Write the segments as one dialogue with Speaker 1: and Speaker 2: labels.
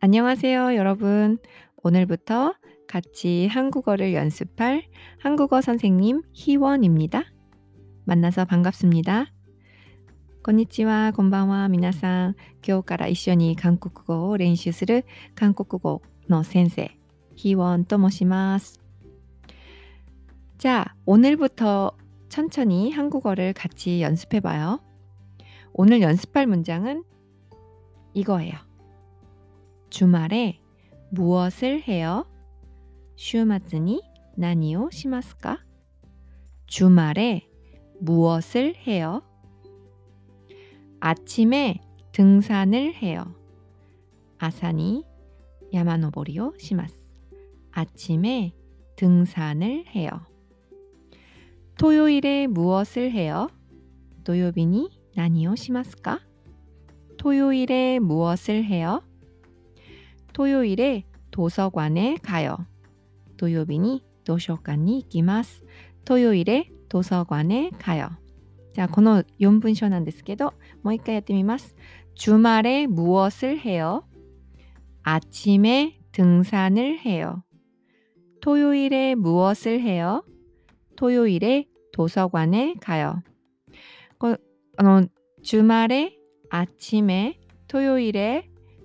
Speaker 1: 안녕하세요, 여러분. 오늘부터 같이 한국어를 연습할 한국어 선생님 희원입니다. 만나서 반갑습니다. こんにちは、こんばんは、皆さん。今日から一緒に韓国語を練習する韓国語の先生、희원と申します。 자, 오늘부터 천천히 한국어를 같이 연습해 봐요. 오늘 연습할 문장은 이거예요. 주말에 무엇을 해요? 슈마즈니 나니오 시마스까? 주말에 무엇을 해요? 아침에 등산을 해요. 아사니 야마노보리오 시마스. 아침에 등산을 해요. 토요일에 무엇을 해요? 토요비니 나니오 시마스까? 토요일에 무엇을 해요? 토요일에 도서관에 가요. 토요비니 도서관이 이기마스. 토요일에 도서관에 가요. 자, この4文章なんですけど、もう一回やってみます。 주말에 무엇을 해요? 아침에 등산을 해요. 토요일에 무엇을 해요? 토요일에 도서관에 가요. こあの 주말에 아침에 토요일에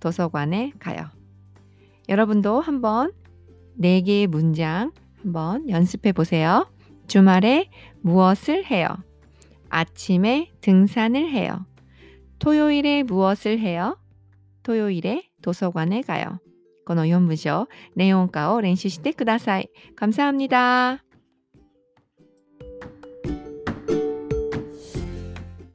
Speaker 1: 도서관에가요 여러분도 한번 네 개의 문장 한번 연습해 보세요. 주말에 무엇을 해요? 아침에 등산을 해요. 토요일에 무엇을 해요? 토요일에 도서관에 가요. この4文章、レオン化を練習してください。감사합니다.